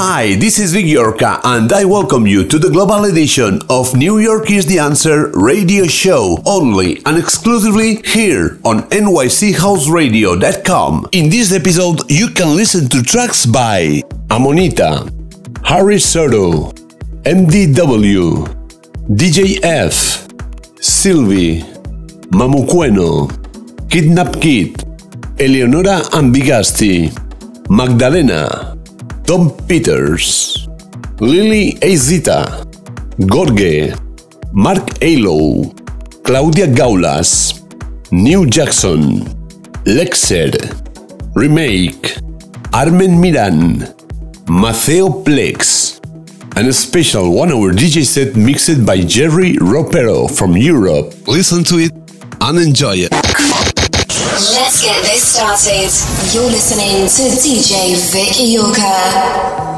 Hi, this is Vic Iorca, and I welcome you to the global edition of New York is the Answer radio show, only and exclusively here on nychouseradio.com. In this episode, you can listen to tracks by Amonita, Harry Soto, MDW, DJF, Sylvie, Mamuqueno, Kidnap Kid, Eleonora Ambigasti, Magdalena, Tom Peters, Lily Azita, Gorge, Mark Alo, Claudia Gaulas, New Jackson, Lexer, Remake, Armen Miran, Matteo Plex, and a special one hour DJ set mixed by Jerry Ropero from Europe. Listen to it and enjoy it. Let's get this started. You're listening to DJ Vic Iorca.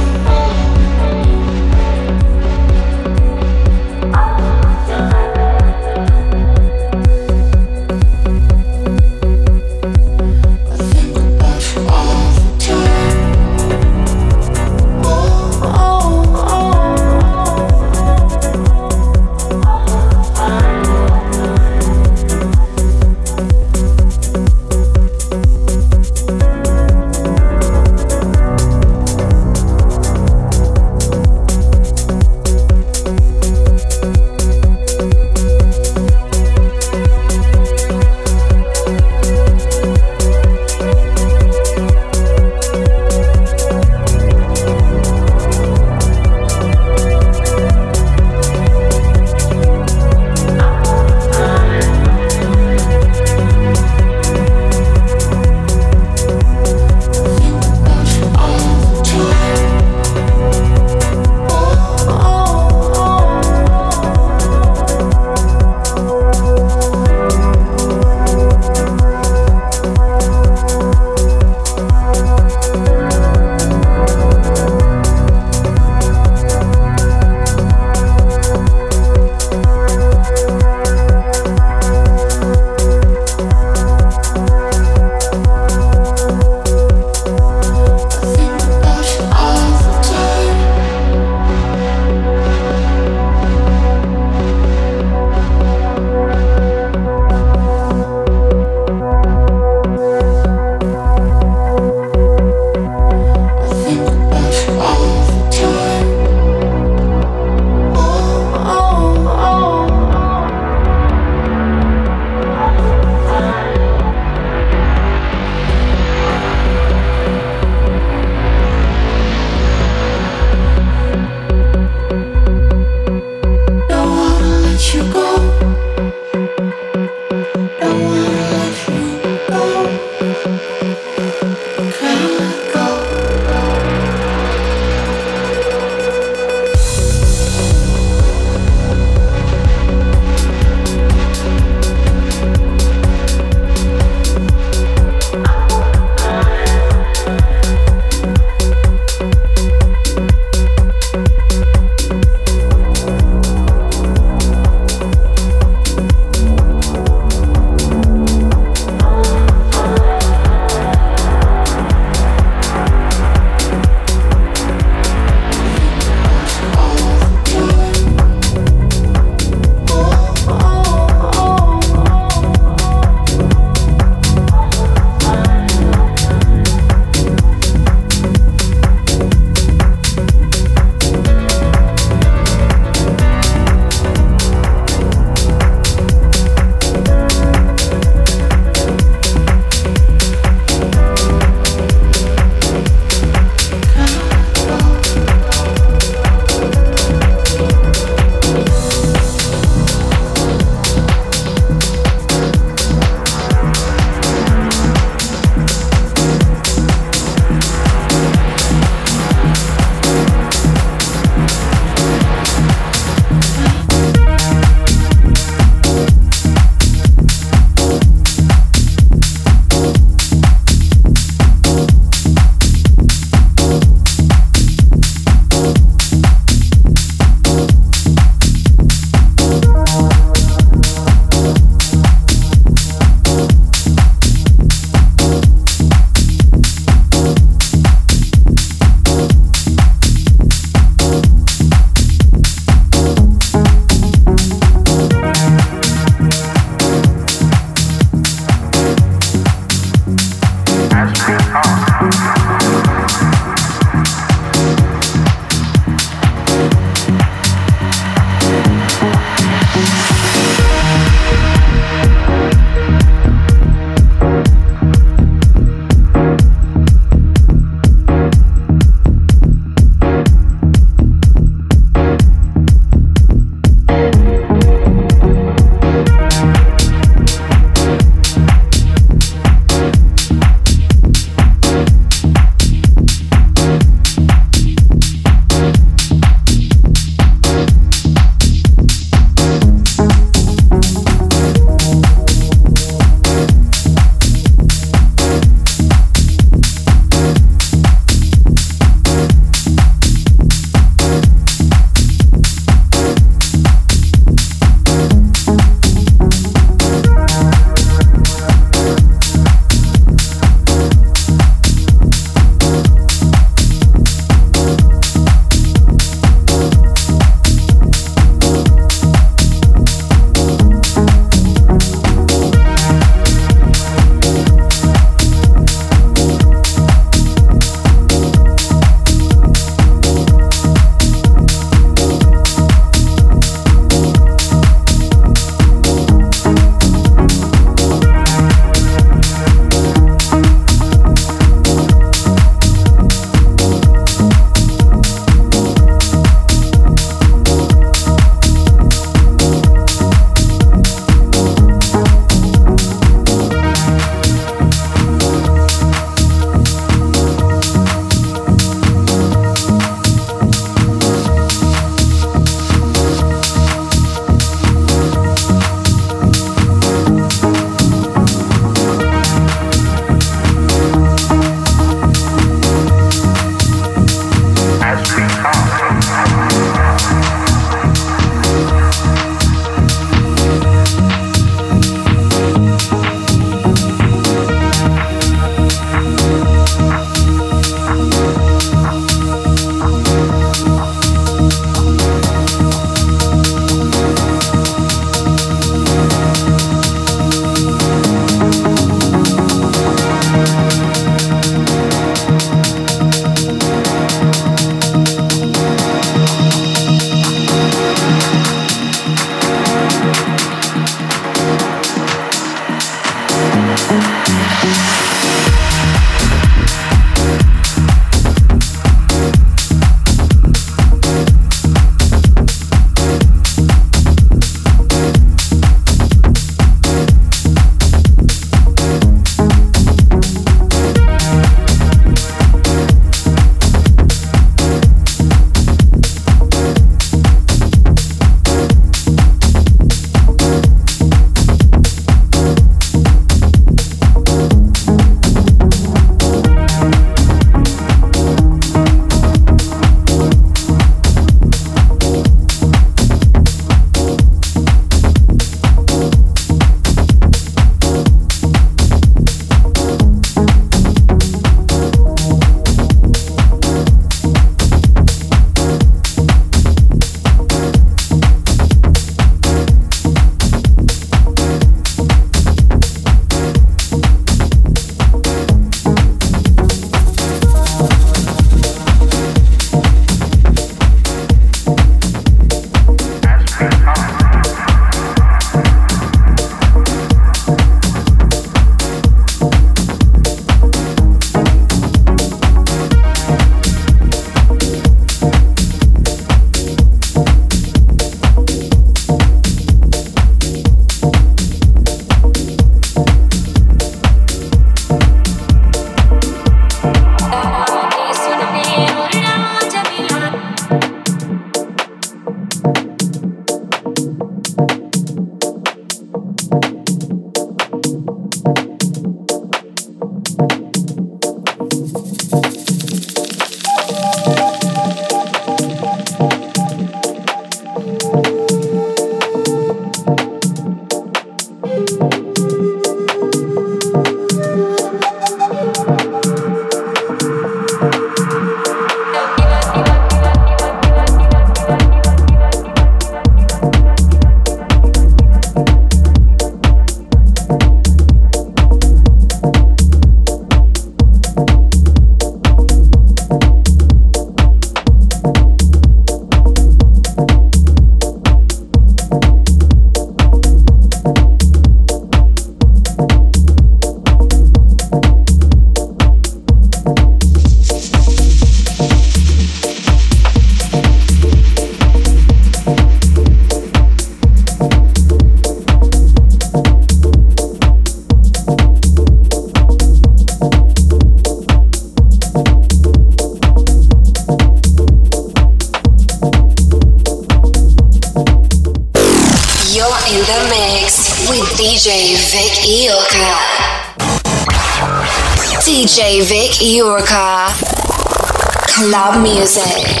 Music.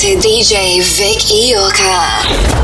To DJ Vic Iorka.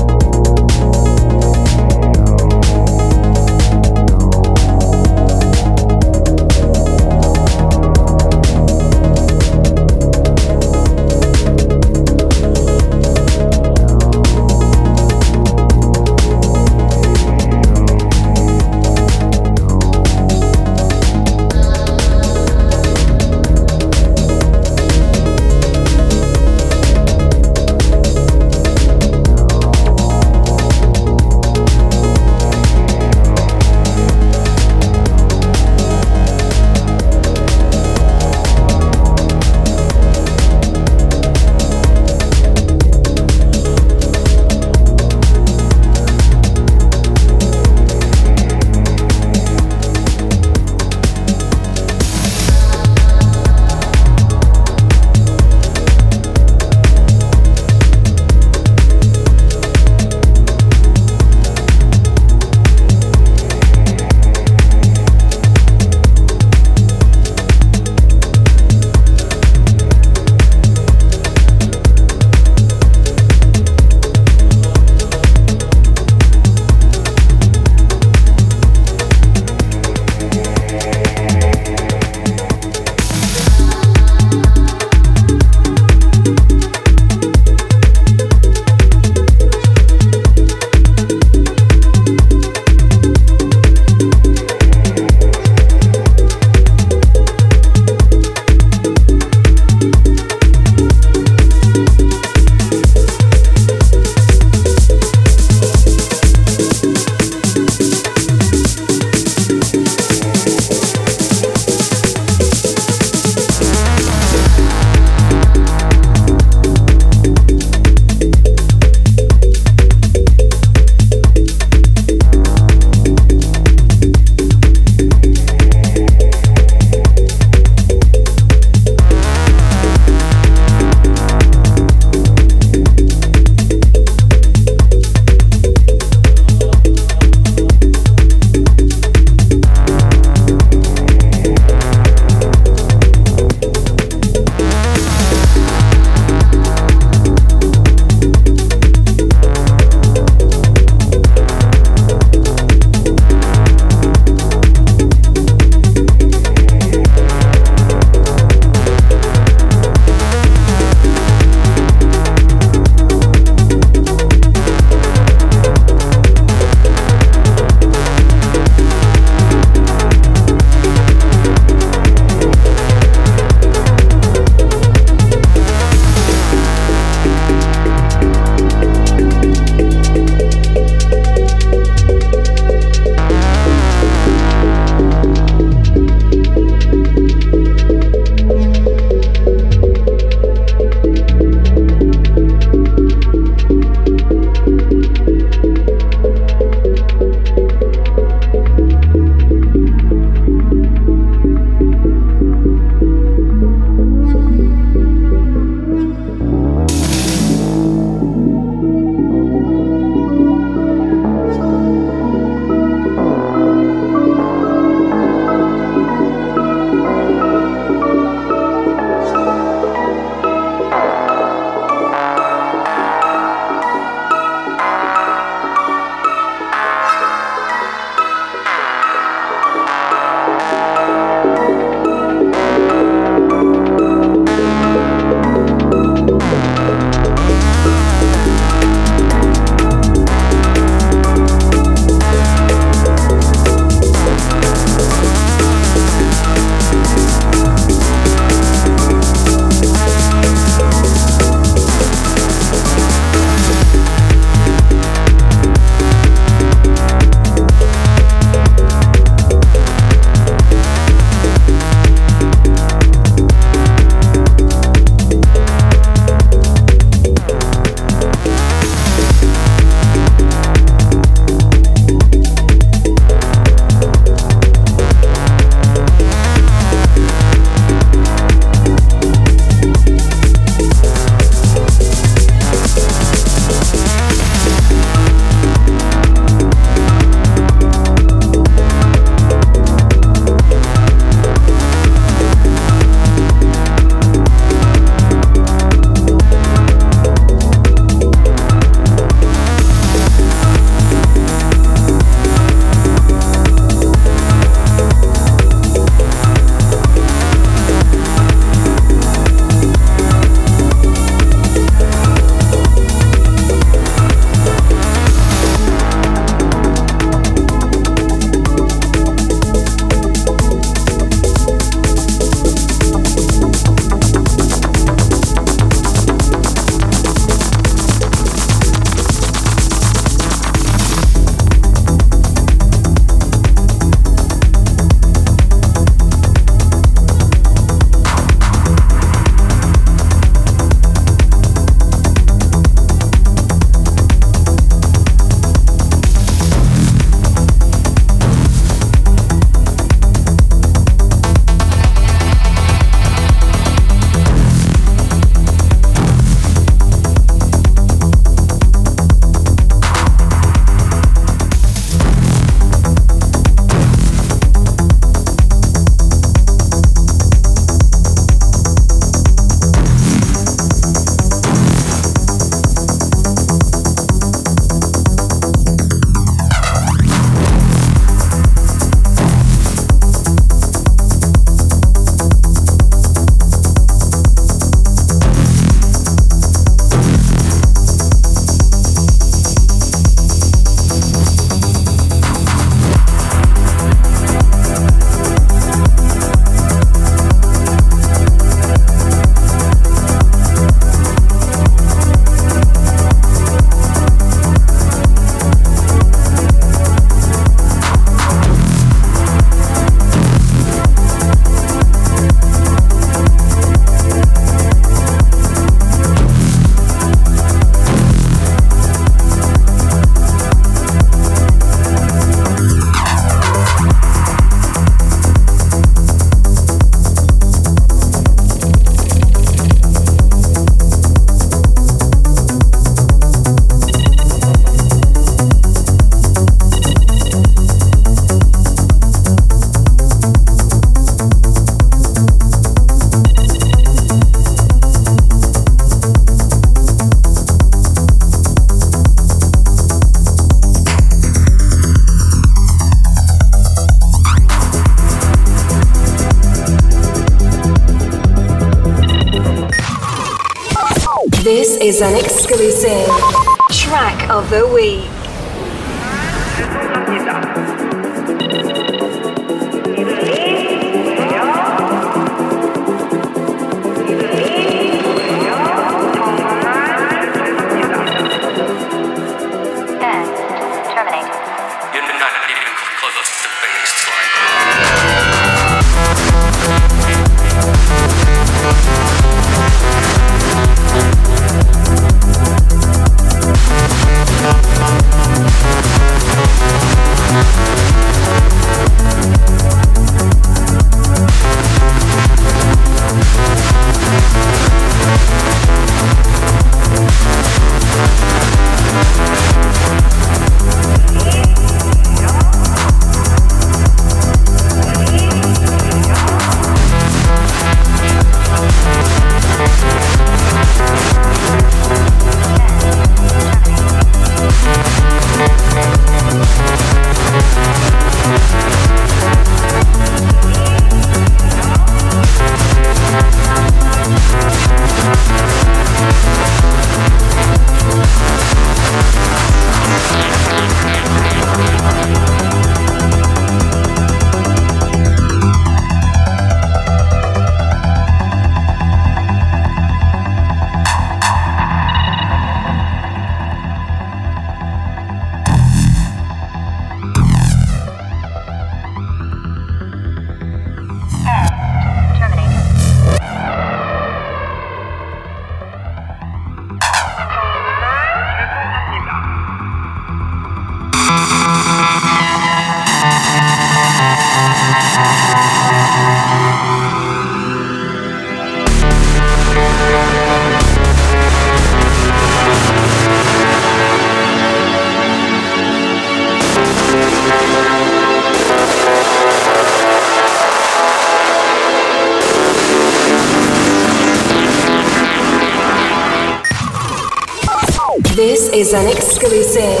Is an exclusive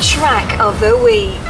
track of the week.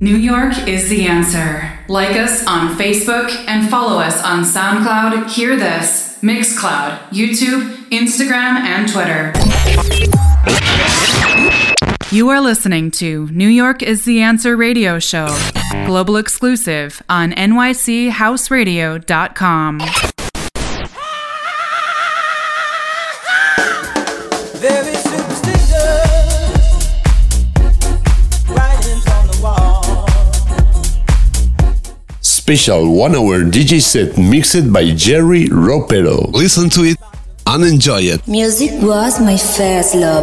New York is the answer. Like us on Facebook and follow us on SoundCloud, Hear This, Mixcloud, YouTube, Instagram, and Twitter. You are listening to New York is the Answer radio show, global exclusive on nychouseradio.com. Special one hour DJ set mixed by Jerry Ropero. Listen to it and enjoy it. Music was my first love.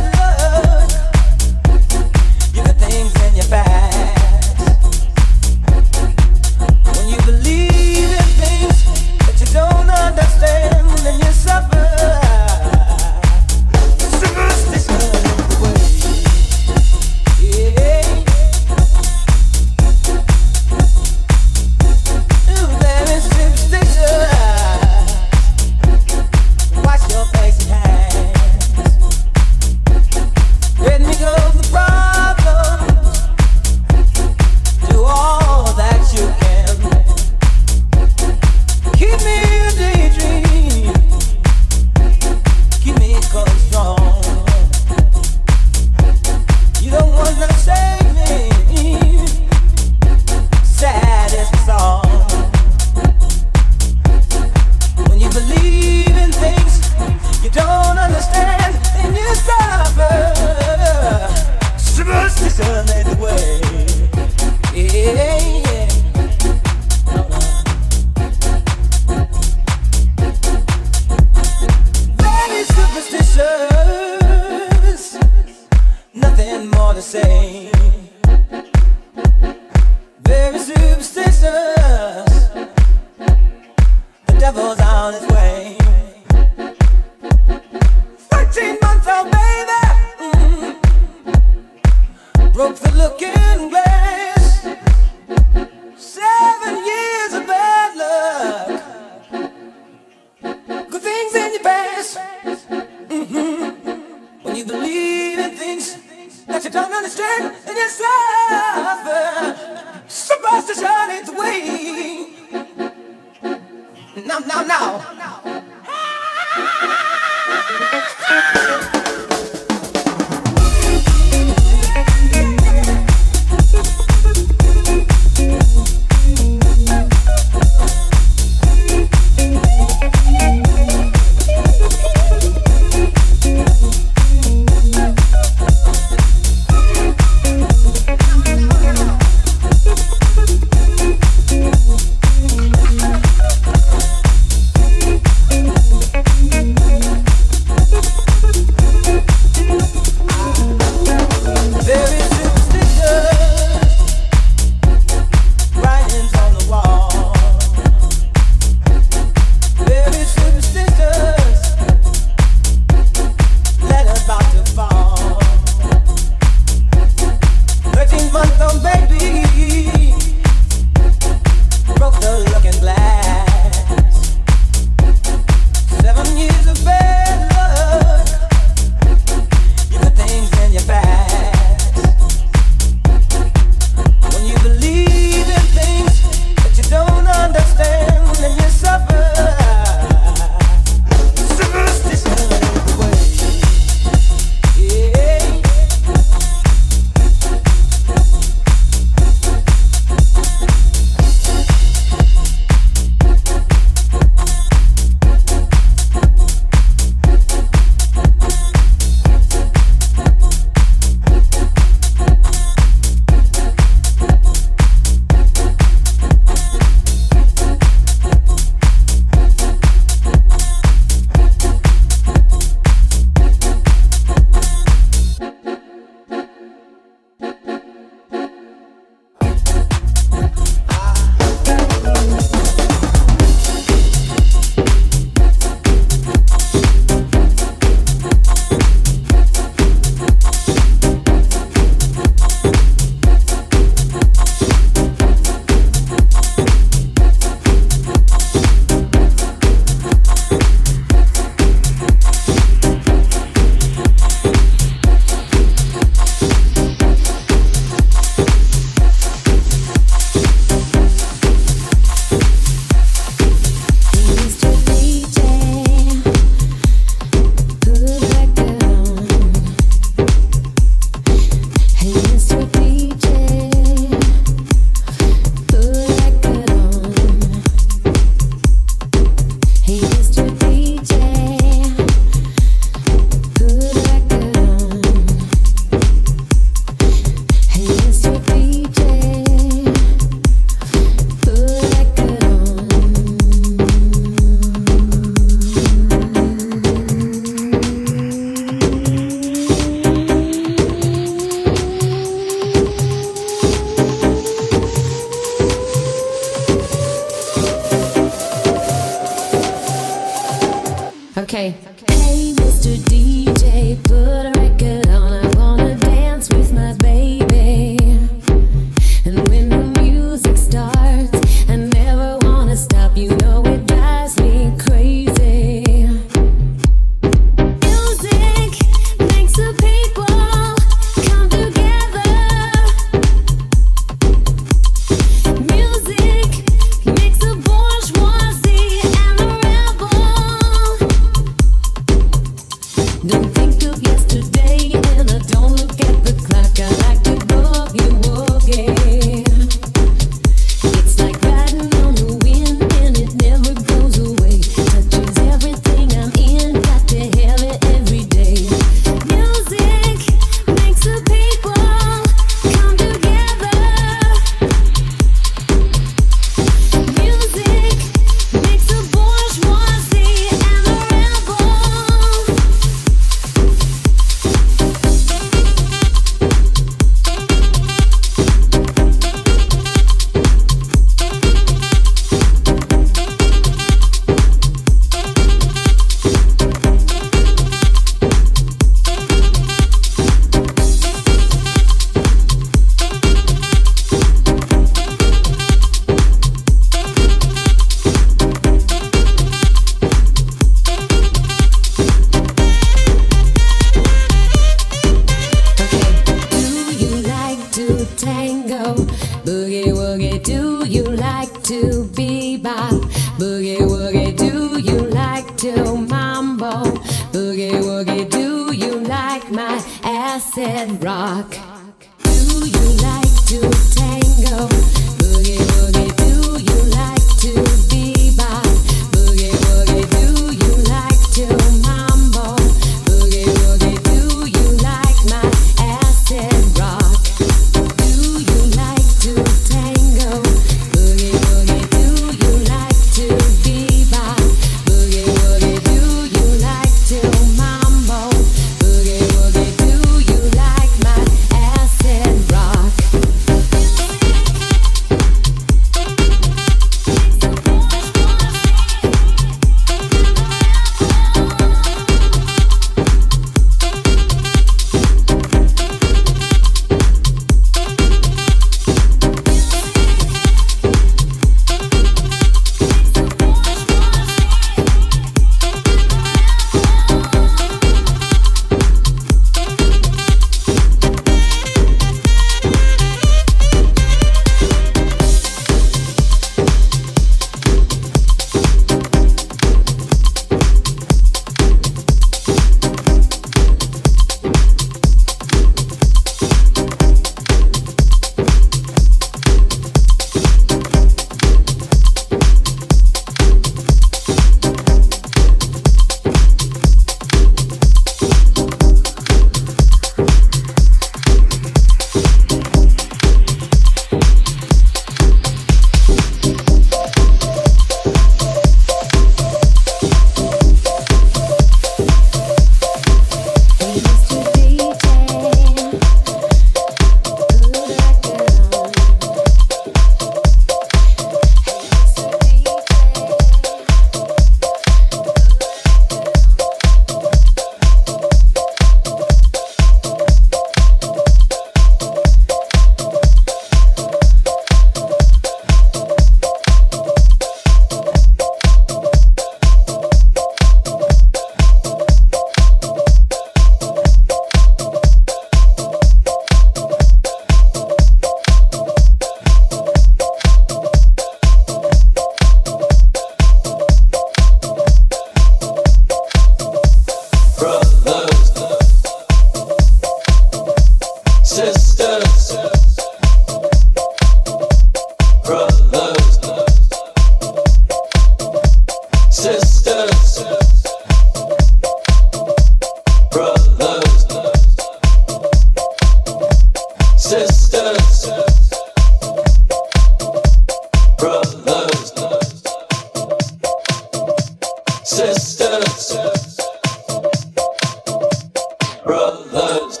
brothers,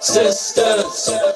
sisters.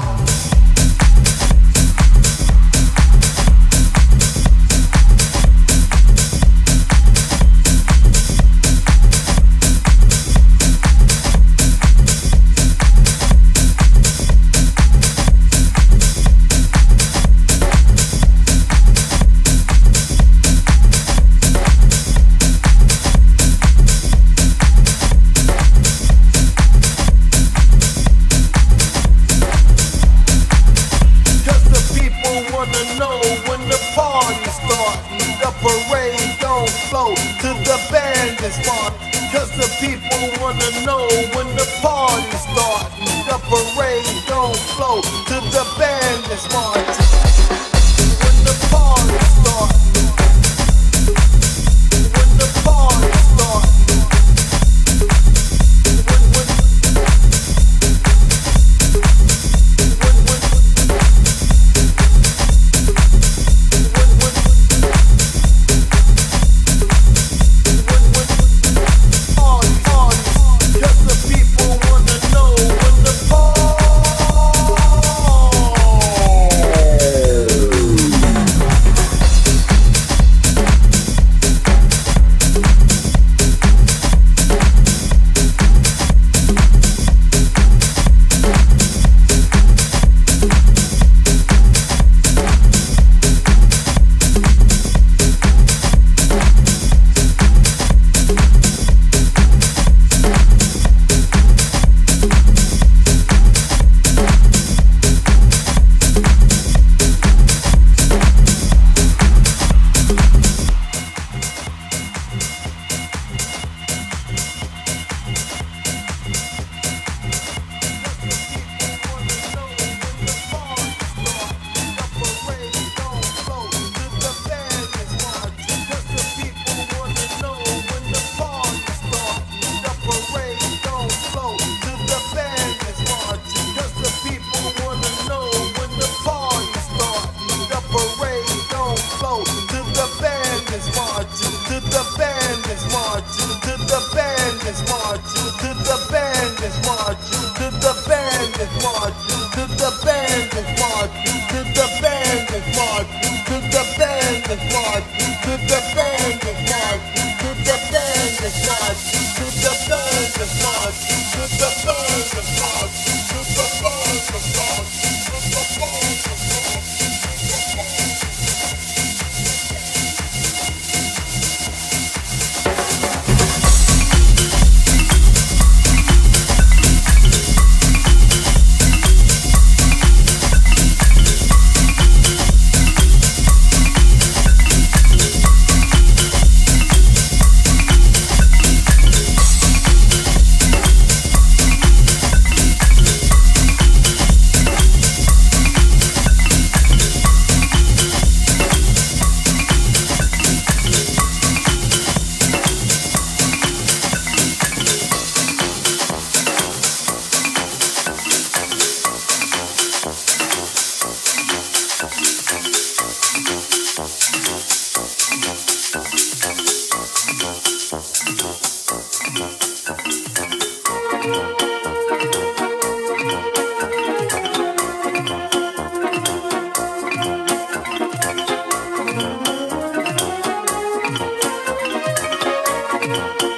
Mama.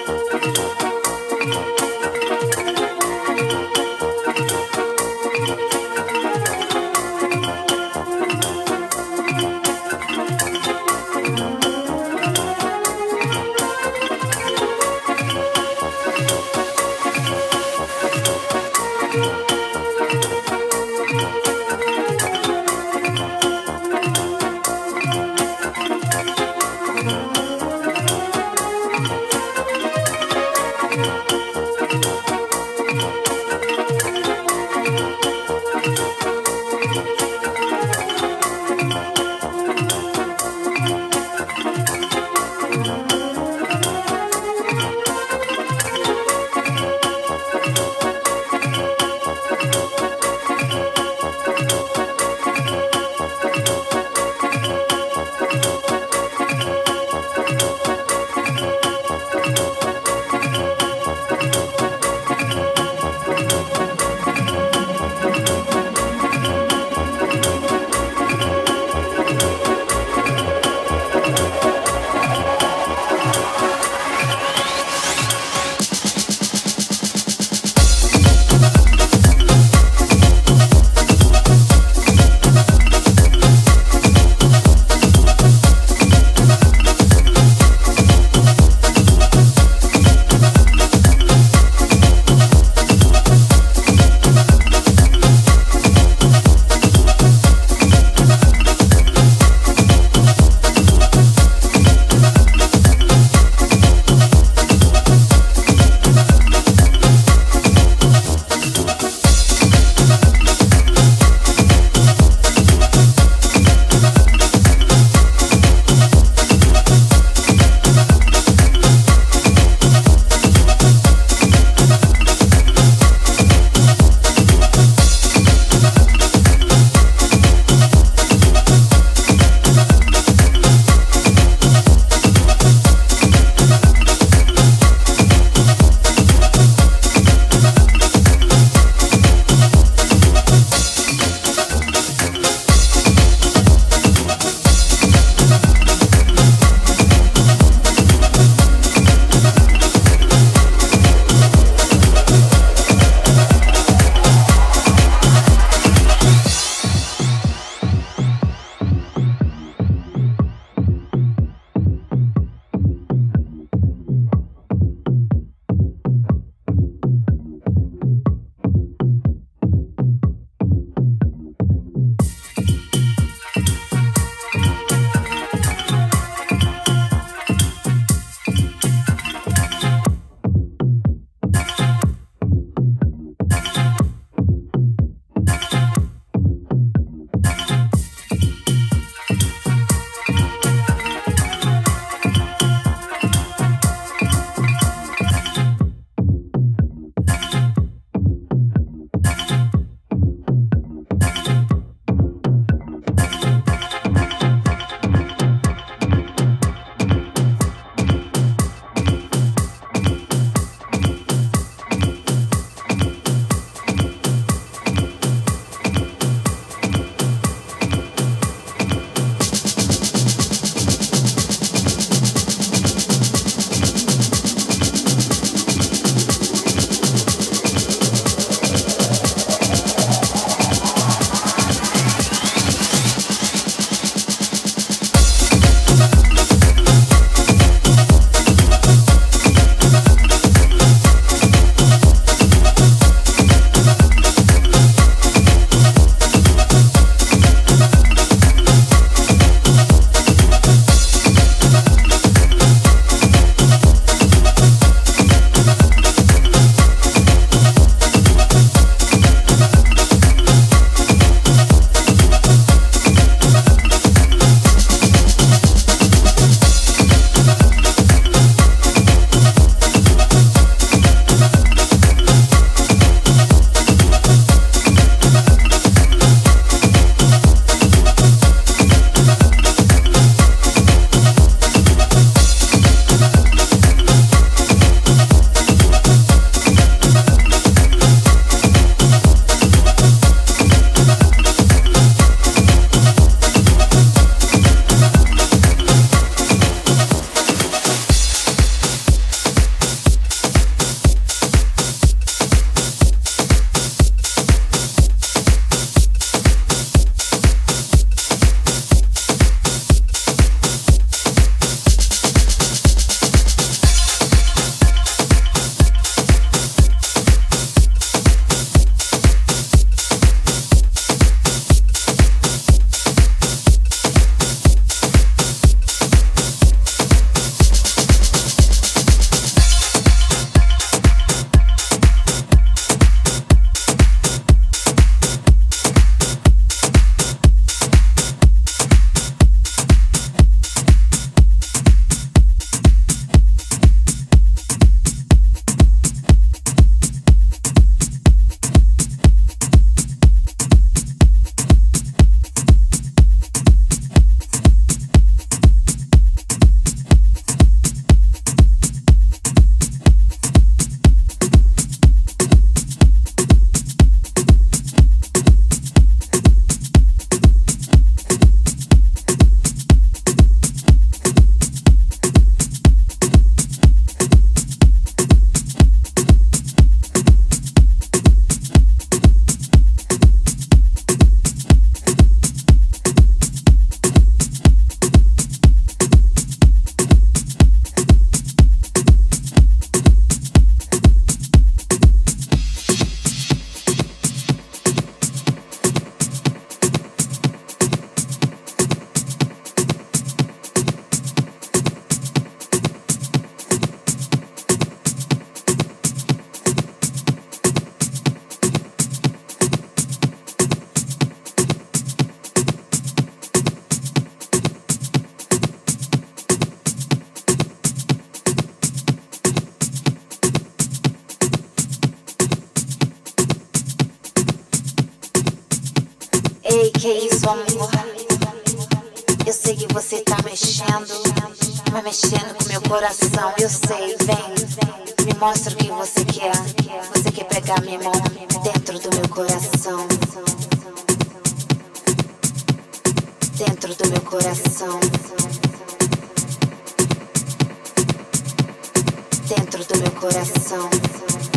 Dentro do meu coração.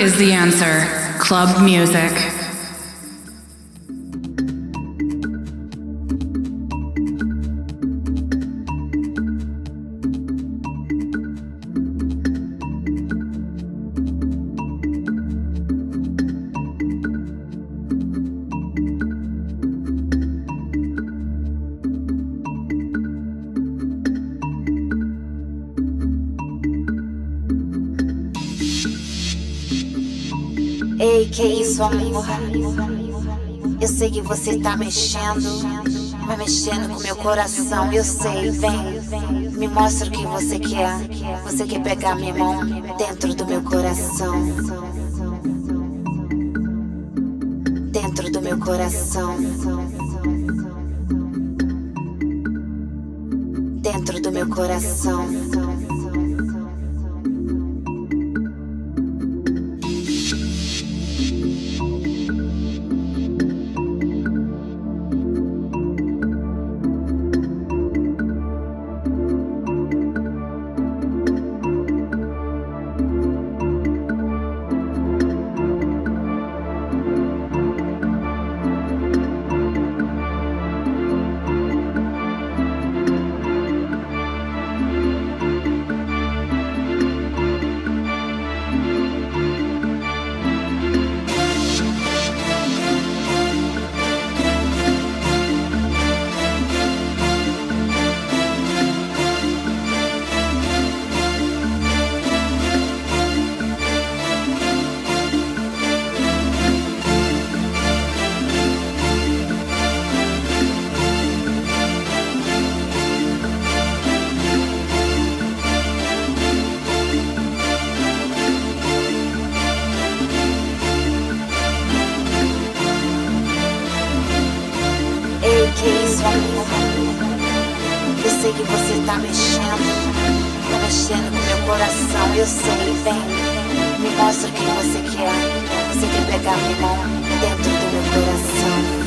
Is the answer. Club music. Você tá mexendo, mas mexendo com meu coração. Eu sei, vem, me mostra o que você quer. Você quer pegar minha mão dentro do meu coração. Dentro do meu coração. Dentro do meu coração. que você tá mexendo, tá mexendo com meu coração, eu sei bem. Me mostra quem você quer, você quer pegar minha mão dentro do meu coração.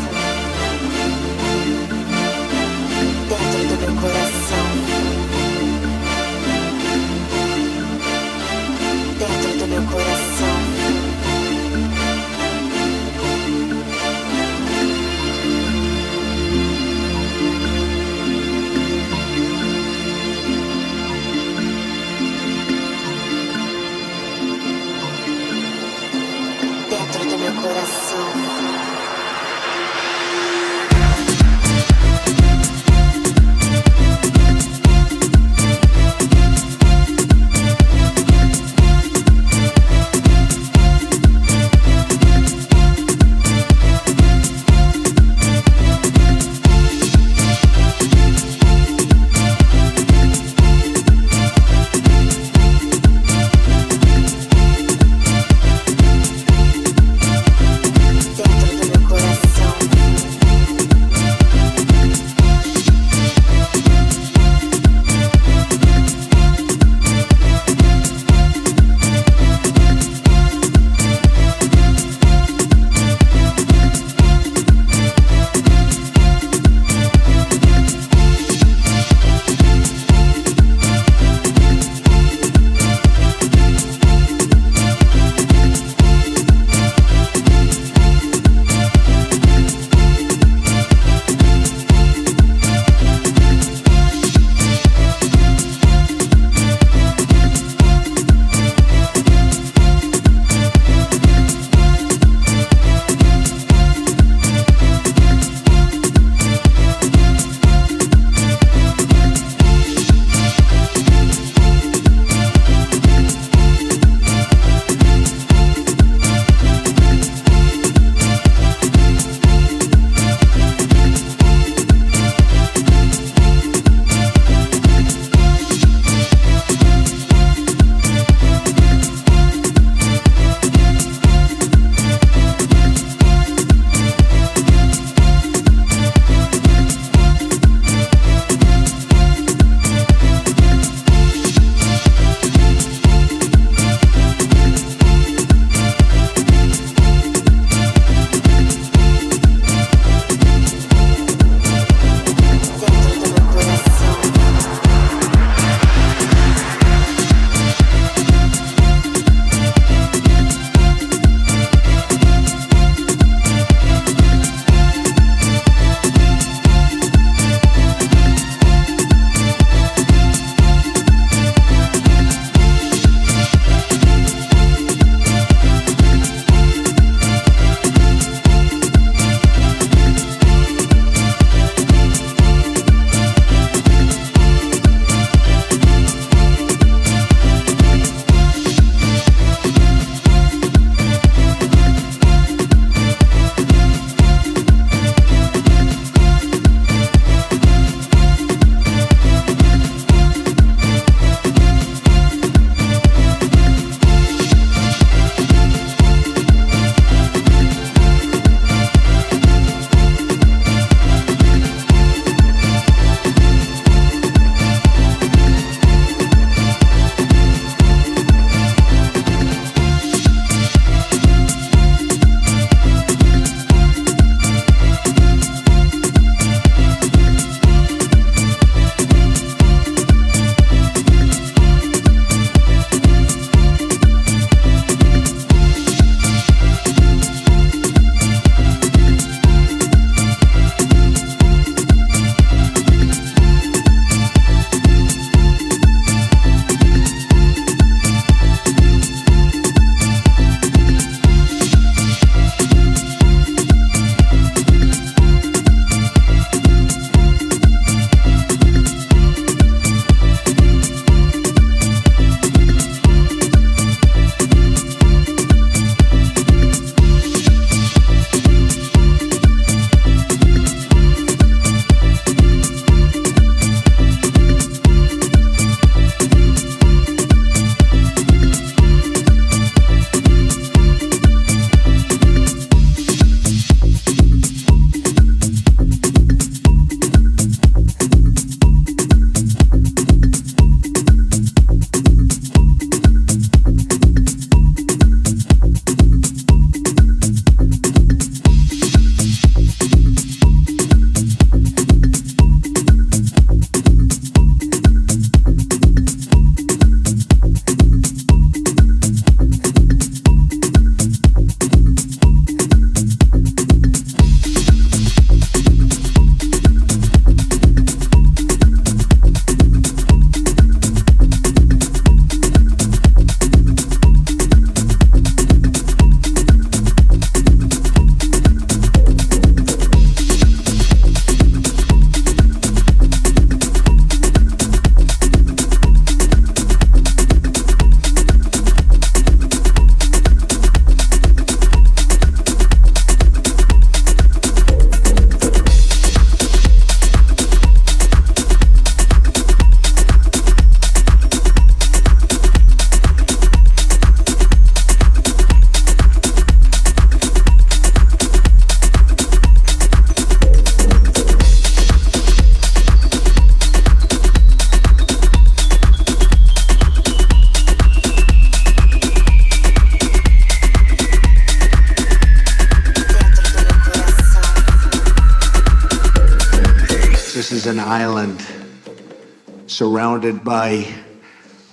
surrounded by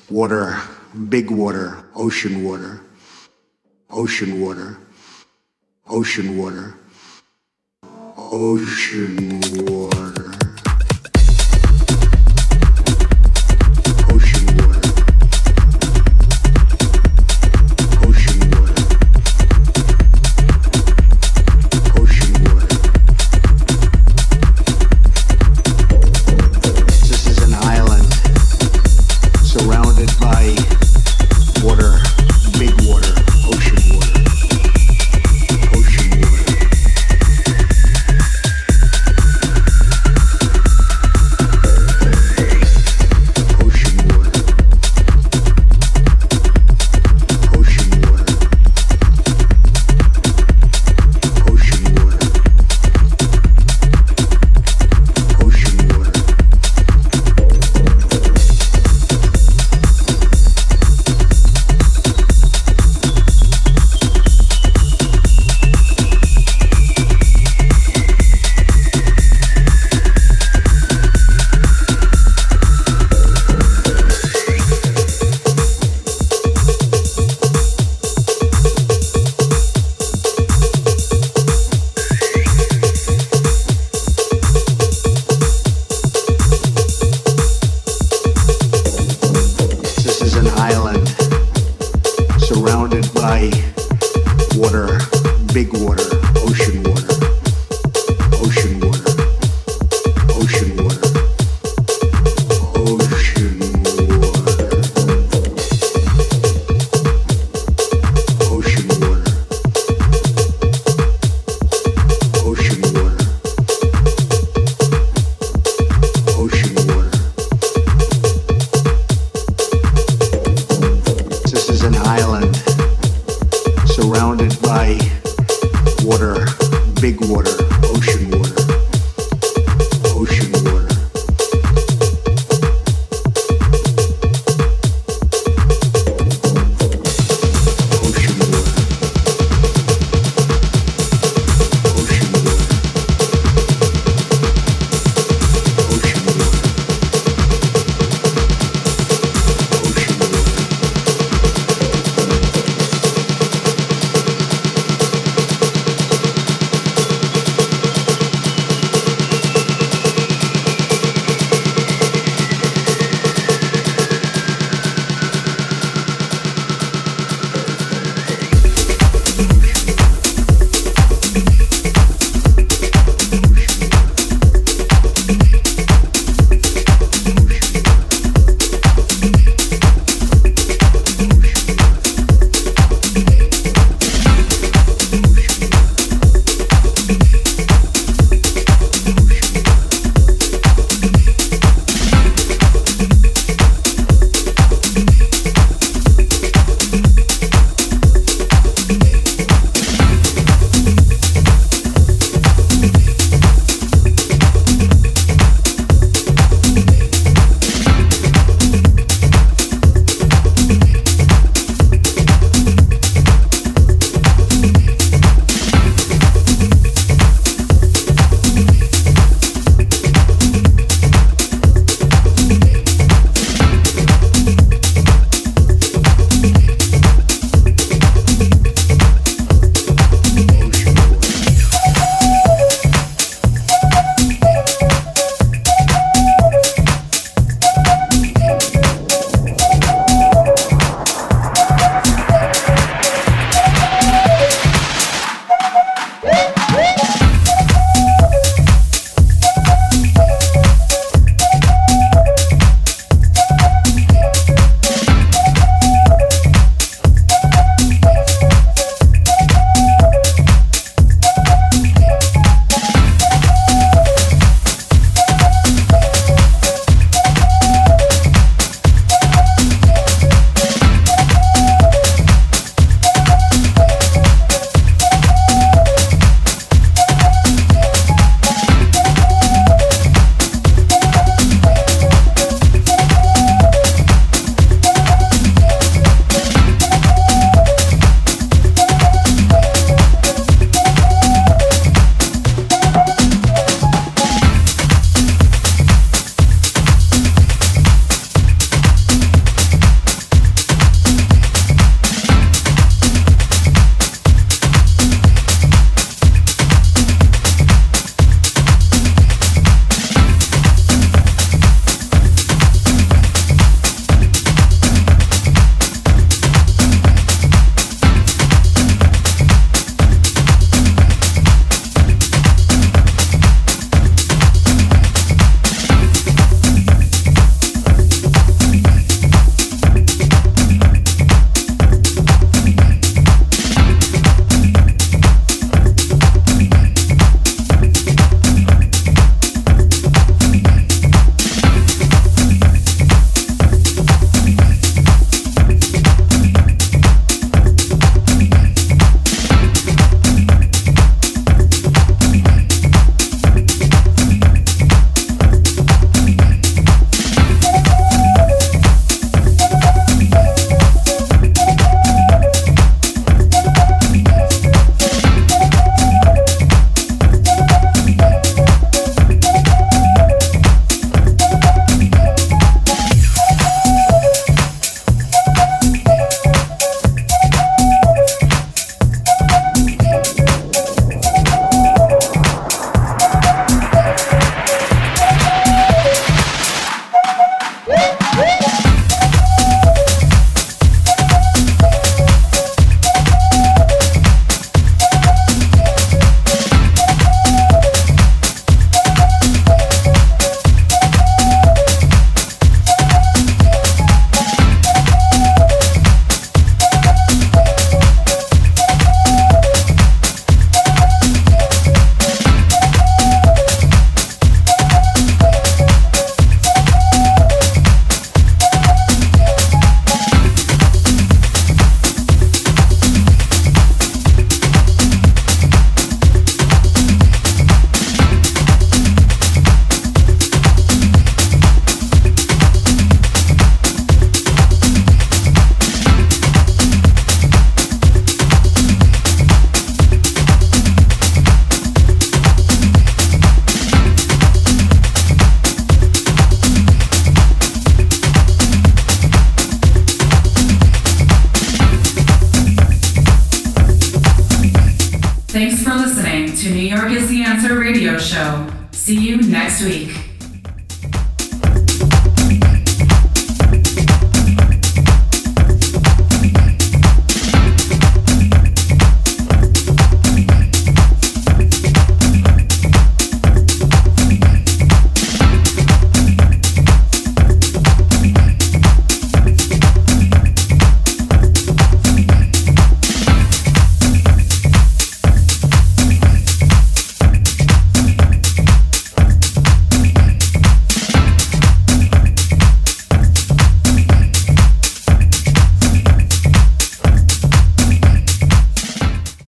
water, big water, ocean water, ocean water, ocean water.